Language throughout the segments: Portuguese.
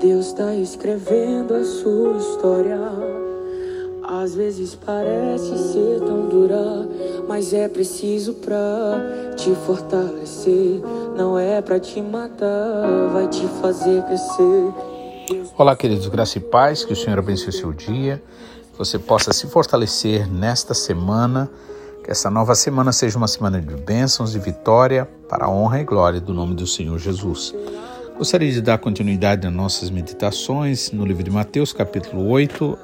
Deus está escrevendo a sua história. Às vezes parece ser tão dura, mas é preciso pra te fortalecer. Não é pra te matar, vai te fazer crescer. Olá, queridos, graça e paz, que o Senhor abençoe o seu dia, que você possa se fortalecer nesta semana, que essa nova semana seja uma semana de bênçãos e vitória para a honra e glória do nome do Senhor Jesus. Gostaria de dar continuidade nas nossas meditações no livro de Mateus, capítulo 8,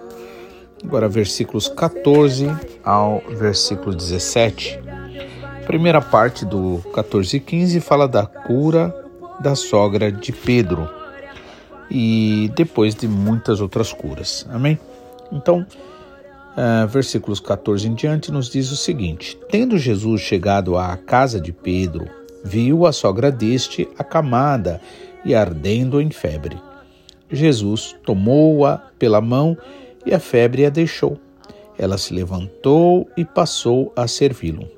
agora versículos 14 ao versículo 17. primeira parte do 14 e 15 fala da cura da sogra de Pedro e depois de muitas outras curas. Amém? Então, uh, versículos 14 em diante nos diz o seguinte: Tendo Jesus chegado à casa de Pedro, viu a sogra deste acamada e ardendo em febre. Jesus tomou-a pela mão e a febre a deixou. Ela se levantou e passou a servi-lo.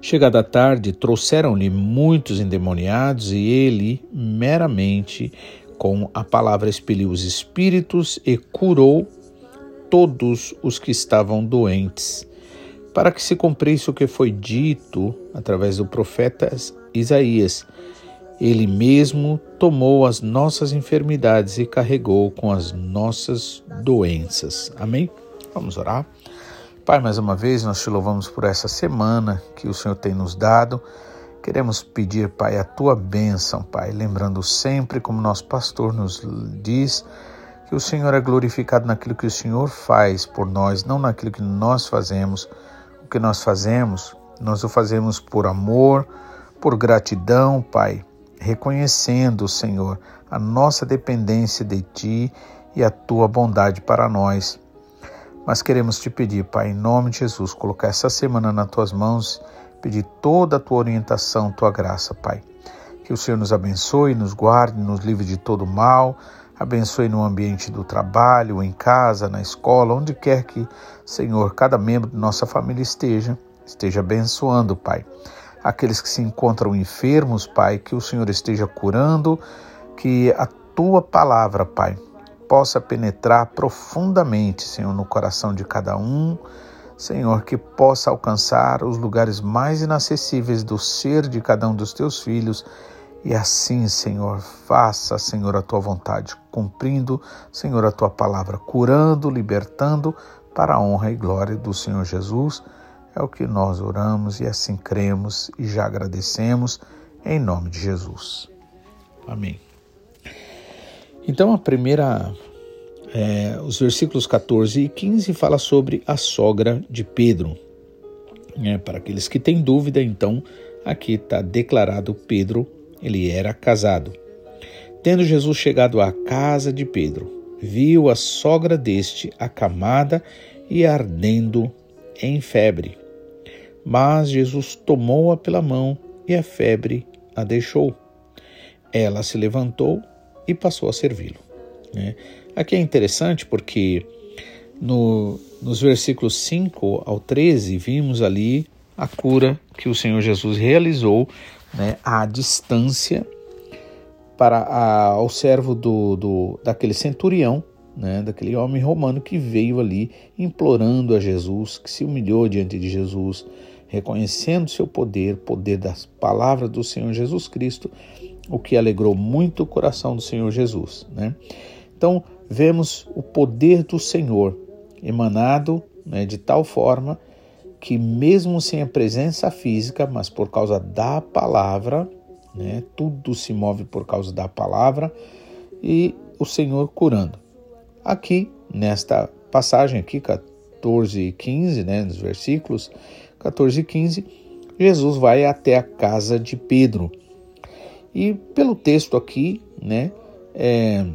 Chegada a tarde, trouxeram-lhe muitos endemoniados e ele, meramente, com a palavra expeliu os espíritos e curou todos os que estavam doentes, para que se cumprisse o que foi dito através do profeta Isaías ele mesmo tomou as nossas enfermidades e carregou com as nossas doenças. Amém? Vamos orar. Pai, mais uma vez nós te louvamos por essa semana que o Senhor tem nos dado. Queremos pedir, Pai, a tua bênção, Pai, lembrando sempre, como nosso pastor nos diz, que o Senhor é glorificado naquilo que o Senhor faz por nós, não naquilo que nós fazemos. O que nós fazemos, nós o fazemos por amor, por gratidão, Pai, reconhecendo, Senhor, a nossa dependência de Ti e a Tua bondade para nós. Mas queremos te pedir, Pai, em nome de Jesus, colocar essa semana nas Tuas mãos, pedir toda a Tua orientação, Tua graça, Pai. Que o Senhor nos abençoe, nos guarde, nos livre de todo mal, abençoe no ambiente do trabalho, em casa, na escola, onde quer que, Senhor, cada membro de nossa família esteja, esteja abençoando, Pai aqueles que se encontram enfermos, Pai, que o Senhor esteja curando, que a tua palavra, Pai, possa penetrar profundamente, Senhor, no coração de cada um. Senhor, que possa alcançar os lugares mais inacessíveis do ser de cada um dos teus filhos. E assim, Senhor, faça, Senhor, a tua vontade, cumprindo, Senhor, a tua palavra, curando, libertando, para a honra e glória do Senhor Jesus. É o que nós oramos e assim cremos e já agradecemos em nome de Jesus. Amém. Então a primeira, é, os versículos 14 e 15 fala sobre a sogra de Pedro. É, para aqueles que têm dúvida, então aqui está declarado Pedro, ele era casado. Tendo Jesus chegado à casa de Pedro, viu a sogra deste acamada e ardendo em febre. Mas Jesus tomou-a pela mão e a febre a deixou. Ela se levantou e passou a servi-lo. Né? Aqui é interessante porque no, nos versículos 5 ao 13 vimos ali a cura que o Senhor Jesus realizou né, à distância para a, ao servo do, do, daquele centurião, né, daquele homem romano que veio ali implorando a Jesus, que se humilhou diante de Jesus, reconhecendo seu poder, poder das palavras do Senhor Jesus Cristo, o que alegrou muito o coração do Senhor Jesus. Né? Então, vemos o poder do Senhor emanado né, de tal forma que, mesmo sem a presença física, mas por causa da palavra, né, tudo se move por causa da palavra, e o Senhor curando. Aqui, nesta passagem aqui, 14 e 15, né, nos versículos, 14 e 15, Jesus vai até a casa de Pedro. E pelo texto aqui, né, é,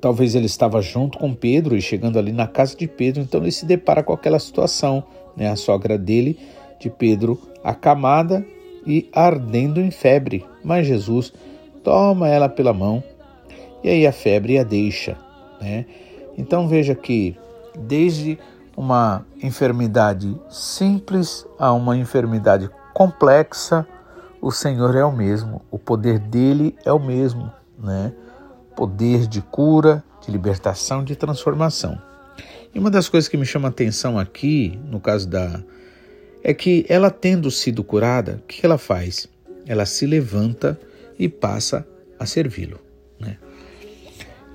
talvez ele estava junto com Pedro e chegando ali na casa de Pedro, então ele se depara com aquela situação, né, a sogra dele, de Pedro, acamada e ardendo em febre, mas Jesus toma ela pela mão e aí a febre a deixa, né? Então veja que desde uma enfermidade simples a uma enfermidade complexa, o Senhor é o mesmo, o poder dele é o mesmo, né? poder de cura, de libertação, de transformação. E uma das coisas que me chama a atenção aqui, no caso da. é que ela tendo sido curada, o que ela faz? Ela se levanta e passa a servi-lo. Né?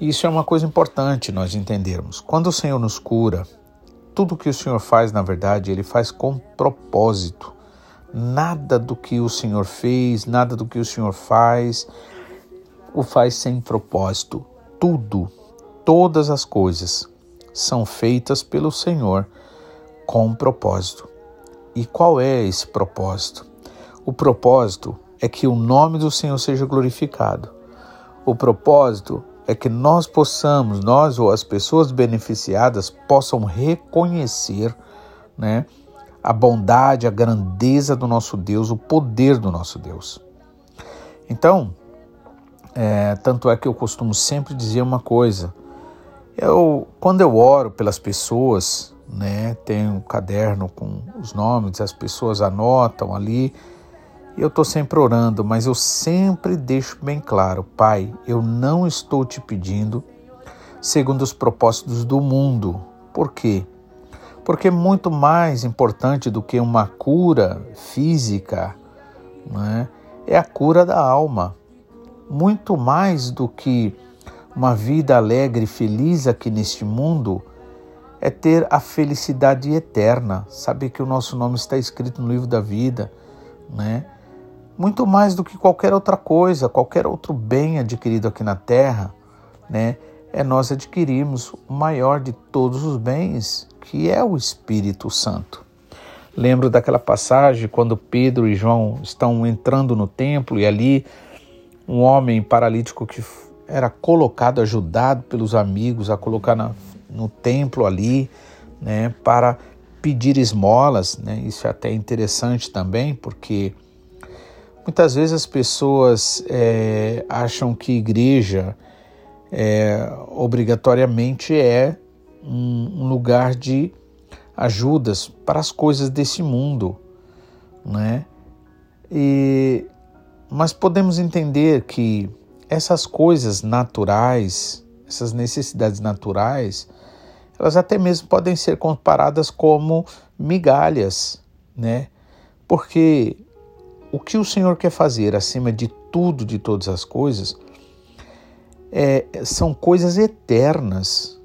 Isso é uma coisa importante nós entendermos. Quando o Senhor nos cura, tudo que o Senhor faz, na verdade, ele faz com propósito. Nada do que o Senhor fez, nada do que o Senhor faz, o faz sem propósito. Tudo, todas as coisas são feitas pelo Senhor com propósito. E qual é esse propósito? O propósito é que o nome do Senhor seja glorificado. O propósito é que nós possamos, nós ou as pessoas beneficiadas possam reconhecer, né, a bondade, a grandeza do nosso Deus, o poder do nosso Deus. Então, é, tanto é que eu costumo sempre dizer uma coisa: eu, quando eu oro pelas pessoas, né, tenho um caderno com os nomes, as pessoas anotam ali, eu estou sempre orando, mas eu sempre deixo bem claro, Pai, eu não estou te pedindo segundo os propósitos do mundo. Por quê? Porque muito mais importante do que uma cura física né, é a cura da alma. Muito mais do que uma vida alegre e feliz aqui neste mundo é ter a felicidade eterna, saber que o nosso nome está escrito no livro da vida, né? Muito mais do que qualquer outra coisa, qualquer outro bem adquirido aqui na terra, né? É nós adquirirmos o maior de todos os bens, que é o Espírito Santo. Lembro daquela passagem quando Pedro e João estão entrando no templo e ali um homem paralítico que era colocado, ajudado pelos amigos a colocar na, no templo ali, né, para pedir esmolas, né? Isso é até interessante também, porque muitas vezes as pessoas é, acham que igreja é, obrigatoriamente é um, um lugar de ajudas para as coisas desse mundo, né? E, mas podemos entender que essas coisas naturais, essas necessidades naturais, elas até mesmo podem ser comparadas como migalhas, né? Porque o que o Senhor quer fazer acima de tudo, de todas as coisas, é, são coisas eternas,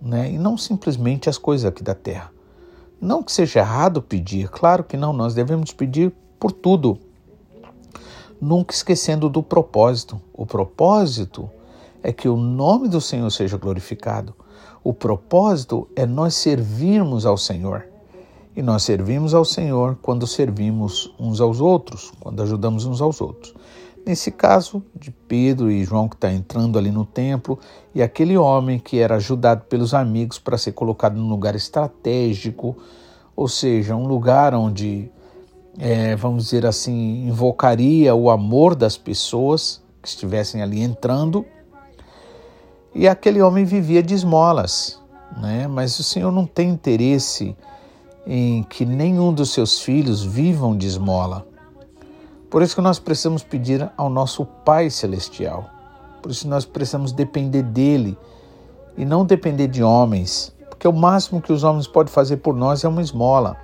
né? E não simplesmente as coisas aqui da terra. Não que seja errado pedir, claro que não, nós devemos pedir por tudo, nunca esquecendo do propósito. O propósito é que o nome do Senhor seja glorificado. O propósito é nós servirmos ao Senhor. E nós servimos ao Senhor quando servimos uns aos outros, quando ajudamos uns aos outros. Nesse caso de Pedro e João que está entrando ali no templo e aquele homem que era ajudado pelos amigos para ser colocado num lugar estratégico, ou seja, um lugar onde é, vamos dizer assim, invocaria o amor das pessoas que estivessem ali entrando. E aquele homem vivia de esmolas, né? mas o Senhor não tem interesse em que nenhum dos seus filhos vivam de esmola. Por isso que nós precisamos pedir ao nosso Pai Celestial. Por isso nós precisamos depender dele e não depender de homens, porque o máximo que os homens podem fazer por nós é uma esmola.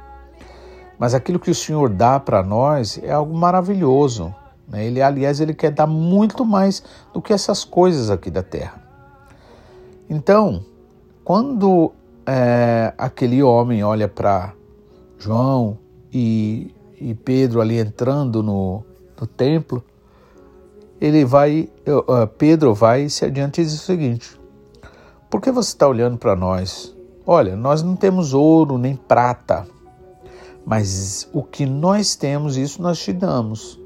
Mas aquilo que o Senhor dá para nós é algo maravilhoso. Né? Ele, aliás, ele quer dar muito mais do que essas coisas aqui da terra. Então, quando é, aquele homem olha para João e, e, Pedro ali entrando no, no templo, ele vai, Pedro vai se adiante e diz o seguinte: Por que você está olhando para nós? Olha, nós não temos ouro nem prata mas o que nós temos, isso nós te damos.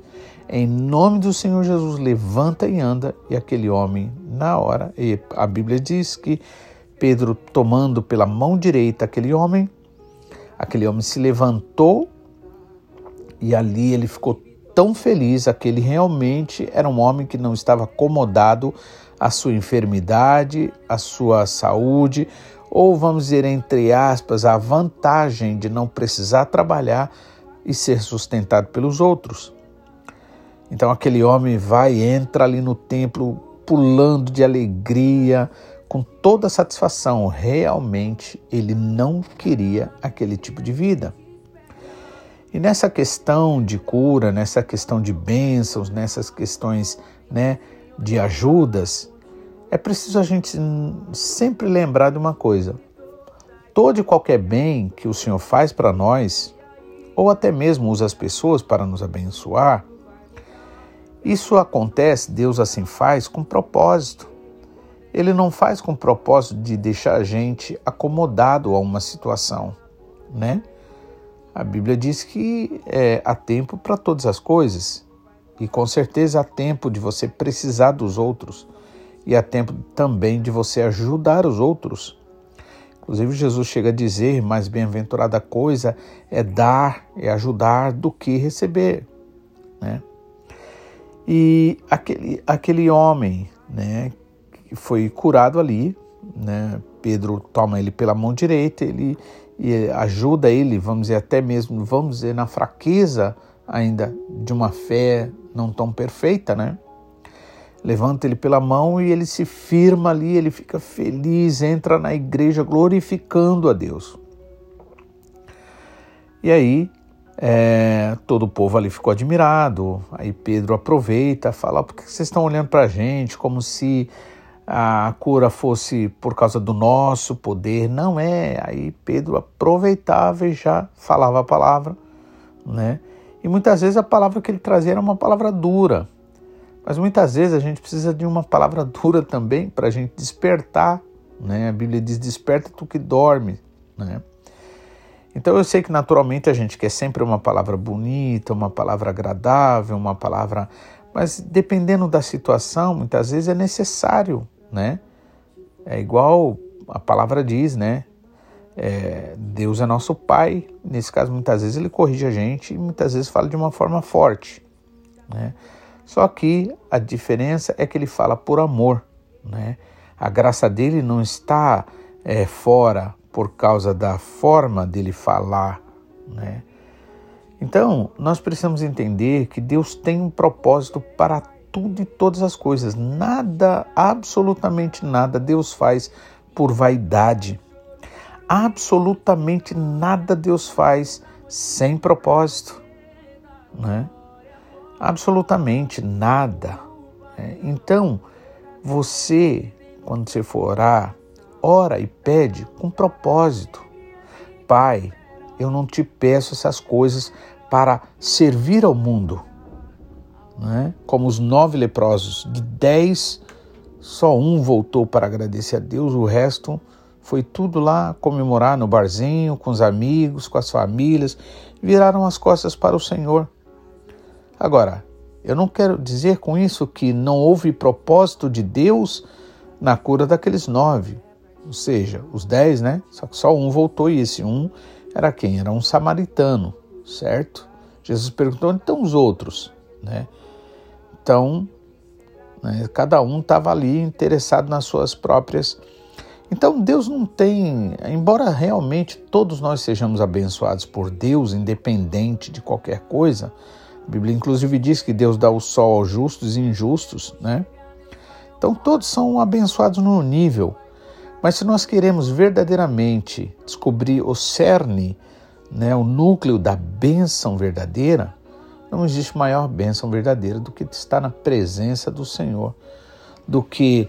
Em nome do Senhor Jesus, levanta e anda. E aquele homem, na hora, e a Bíblia diz que Pedro, tomando pela mão direita aquele homem, aquele homem se levantou e ali ele ficou tão feliz. Aquele realmente era um homem que não estava acomodado à sua enfermidade, à sua saúde, ou vamos dizer, entre aspas, a vantagem de não precisar trabalhar e ser sustentado pelos outros. Então aquele homem vai, entra ali no templo pulando de alegria, com toda satisfação. Realmente ele não queria aquele tipo de vida. E nessa questão de cura, nessa questão de bênçãos, nessas questões né, de ajudas, é preciso a gente sempre lembrar de uma coisa: todo e qualquer bem que o Senhor faz para nós, ou até mesmo usa as pessoas para nos abençoar, isso acontece, Deus assim faz com propósito. Ele não faz com propósito de deixar a gente acomodado a uma situação, né? A Bíblia diz que é, há tempo para todas as coisas e com certeza há tempo de você precisar dos outros e há tempo também de você ajudar os outros. Inclusive, Jesus chega a dizer: mais bem-aventurada coisa é dar, é ajudar do que receber. Né? E aquele, aquele homem né, foi curado ali, né, Pedro toma ele pela mão direita, ele e ajuda ele, vamos dizer, até mesmo, vamos dizer, na fraqueza ainda de uma fé não tão perfeita, né? levanta ele pela mão e ele se firma ali, ele fica feliz, entra na igreja glorificando a Deus. E aí é, todo o povo ali ficou admirado. Aí Pedro aproveita, fala: por que vocês estão olhando para a gente como se a cura fosse por causa do nosso poder? Não é. Aí Pedro aproveitava e já falava a palavra, né? E muitas vezes a palavra que ele trazia era uma palavra dura. Mas muitas vezes a gente precisa de uma palavra dura também para a gente despertar. Né? A Bíblia diz: desperta tu que dorme. Né? Então eu sei que naturalmente a gente quer sempre uma palavra bonita, uma palavra agradável, uma palavra. Mas dependendo da situação, muitas vezes é necessário. Né? É igual a palavra diz, né? É, Deus é nosso Pai. Nesse caso, muitas vezes ele corrige a gente e muitas vezes fala de uma forma forte. Né? Só que a diferença é que ele fala por amor, né? A graça dele não está é, fora por causa da forma dele falar, né? Então, nós precisamos entender que Deus tem um propósito para tudo e todas as coisas. Nada, absolutamente nada, Deus faz por vaidade. Absolutamente nada Deus faz sem propósito, né? absolutamente nada. É, então, você, quando você for orar, ora e pede com propósito. Pai, eu não te peço essas coisas para servir ao mundo. Né? Como os nove leprosos, de dez, só um voltou para agradecer a Deus, o resto foi tudo lá comemorar no barzinho, com os amigos, com as famílias, viraram as costas para o Senhor. Agora, eu não quero dizer com isso que não houve propósito de Deus na cura daqueles nove, ou seja, os dez, né? Só que só um voltou e esse um era quem? Era um samaritano, certo? Jesus perguntou, então os outros, né? Então, né, cada um estava ali interessado nas suas próprias. Então, Deus não tem, embora realmente todos nós sejamos abençoados por Deus, independente de qualquer coisa, a Bíblia inclusive diz que Deus dá o sol aos justos e injustos, né? Então todos são abençoados no nível. Mas se nós queremos verdadeiramente descobrir o cerne, né, o núcleo da bênção verdadeira, não existe maior bênção verdadeira do que estar na presença do Senhor, do que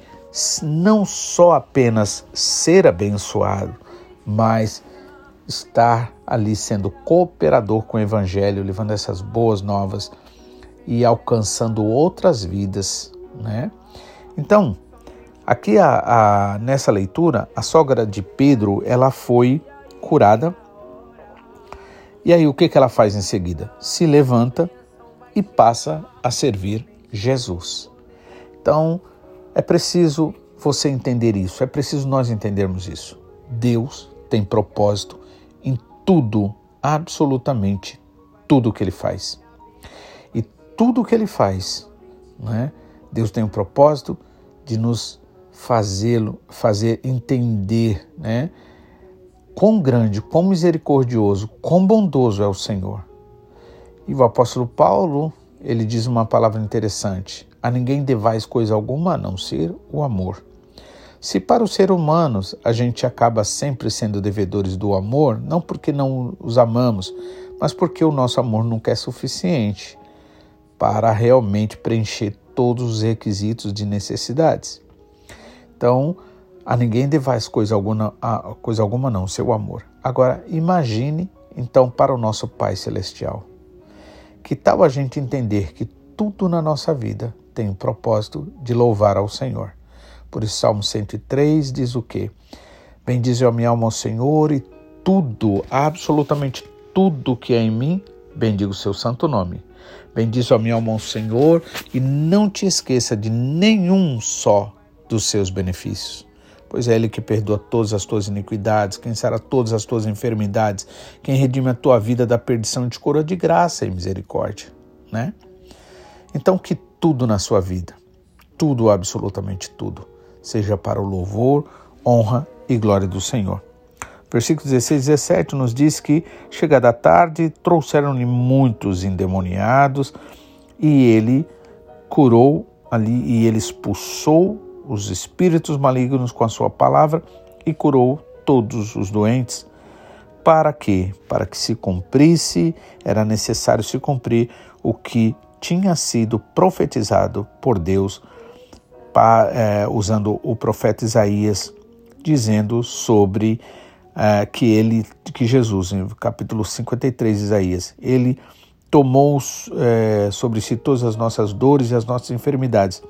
não só apenas ser abençoado, mas estar ali sendo cooperador com o Evangelho, levando essas boas novas e alcançando outras vidas, né? Então, aqui a, a, nessa leitura, a sogra de Pedro, ela foi curada. E aí o que, que ela faz em seguida? Se levanta e passa a servir Jesus. Então, é preciso você entender isso, é preciso nós entendermos isso. Deus tem propósito tudo, absolutamente tudo que ele faz. E tudo que ele faz, né? Deus tem um propósito de nos fazê-lo, fazer entender, né? Quão grande, quão misericordioso, quão bondoso é o Senhor. E o apóstolo Paulo, ele diz uma palavra interessante: a ninguém devais coisa alguma a não ser o amor. Se para os seres humanos a gente acaba sempre sendo devedores do amor, não porque não os amamos, mas porque o nosso amor nunca é suficiente para realmente preencher todos os requisitos de necessidades. Então, a ninguém devais coisa alguma, coisa alguma não, seu amor. Agora, imagine então para o nosso Pai Celestial. Que tal a gente entender que tudo na nossa vida tem o propósito de louvar ao Senhor? Por isso, Salmo 103 diz o quê? Bendize a minha alma ao Senhor e tudo, absolutamente tudo que é em mim, bendiga o seu santo nome. Bendize a minha alma ao Senhor e não te esqueça de nenhum só dos seus benefícios. Pois é Ele que perdoa todas as tuas iniquidades, quem sara todas as tuas enfermidades, quem redime a tua vida da perdição de coroa de graça e misericórdia, né? Então que tudo na sua vida, tudo, absolutamente tudo, seja para o louvor, honra e glória do Senhor. Versículo 16 e 17 nos diz que, chegada a tarde, trouxeram-lhe muitos endemoniados e ele curou ali e ele expulsou os espíritos malignos com a sua palavra e curou todos os doentes. Para quê? Para que se cumprisse, era necessário se cumprir o que tinha sido profetizado por Deus é, usando o profeta Isaías, dizendo sobre é, que ele, que Jesus, em capítulo 53 de Isaías, ele tomou é, sobre si todas as nossas dores e as nossas enfermidades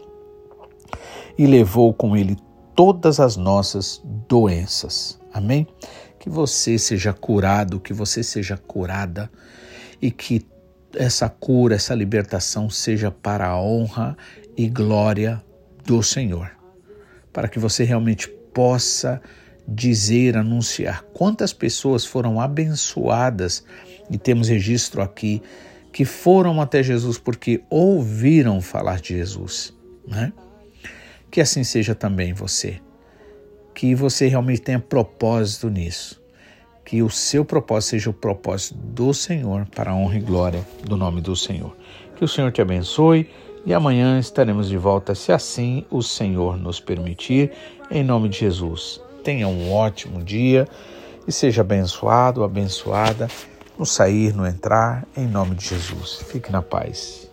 e levou com ele todas as nossas doenças. Amém? Que você seja curado, que você seja curada e que essa cura, essa libertação seja para a honra e glória do Senhor, para que você realmente possa dizer, anunciar quantas pessoas foram abençoadas e temos registro aqui que foram até Jesus porque ouviram falar de Jesus, né? Que assim seja também você. Que você realmente tenha propósito nisso. Que o seu propósito seja o propósito do Senhor para a honra e glória do nome do Senhor. Que o Senhor te abençoe e amanhã estaremos de volta, se assim o Senhor nos permitir, em nome de Jesus. Tenha um ótimo dia e seja abençoado, abençoada no sair, no entrar, em nome de Jesus. Fique na paz.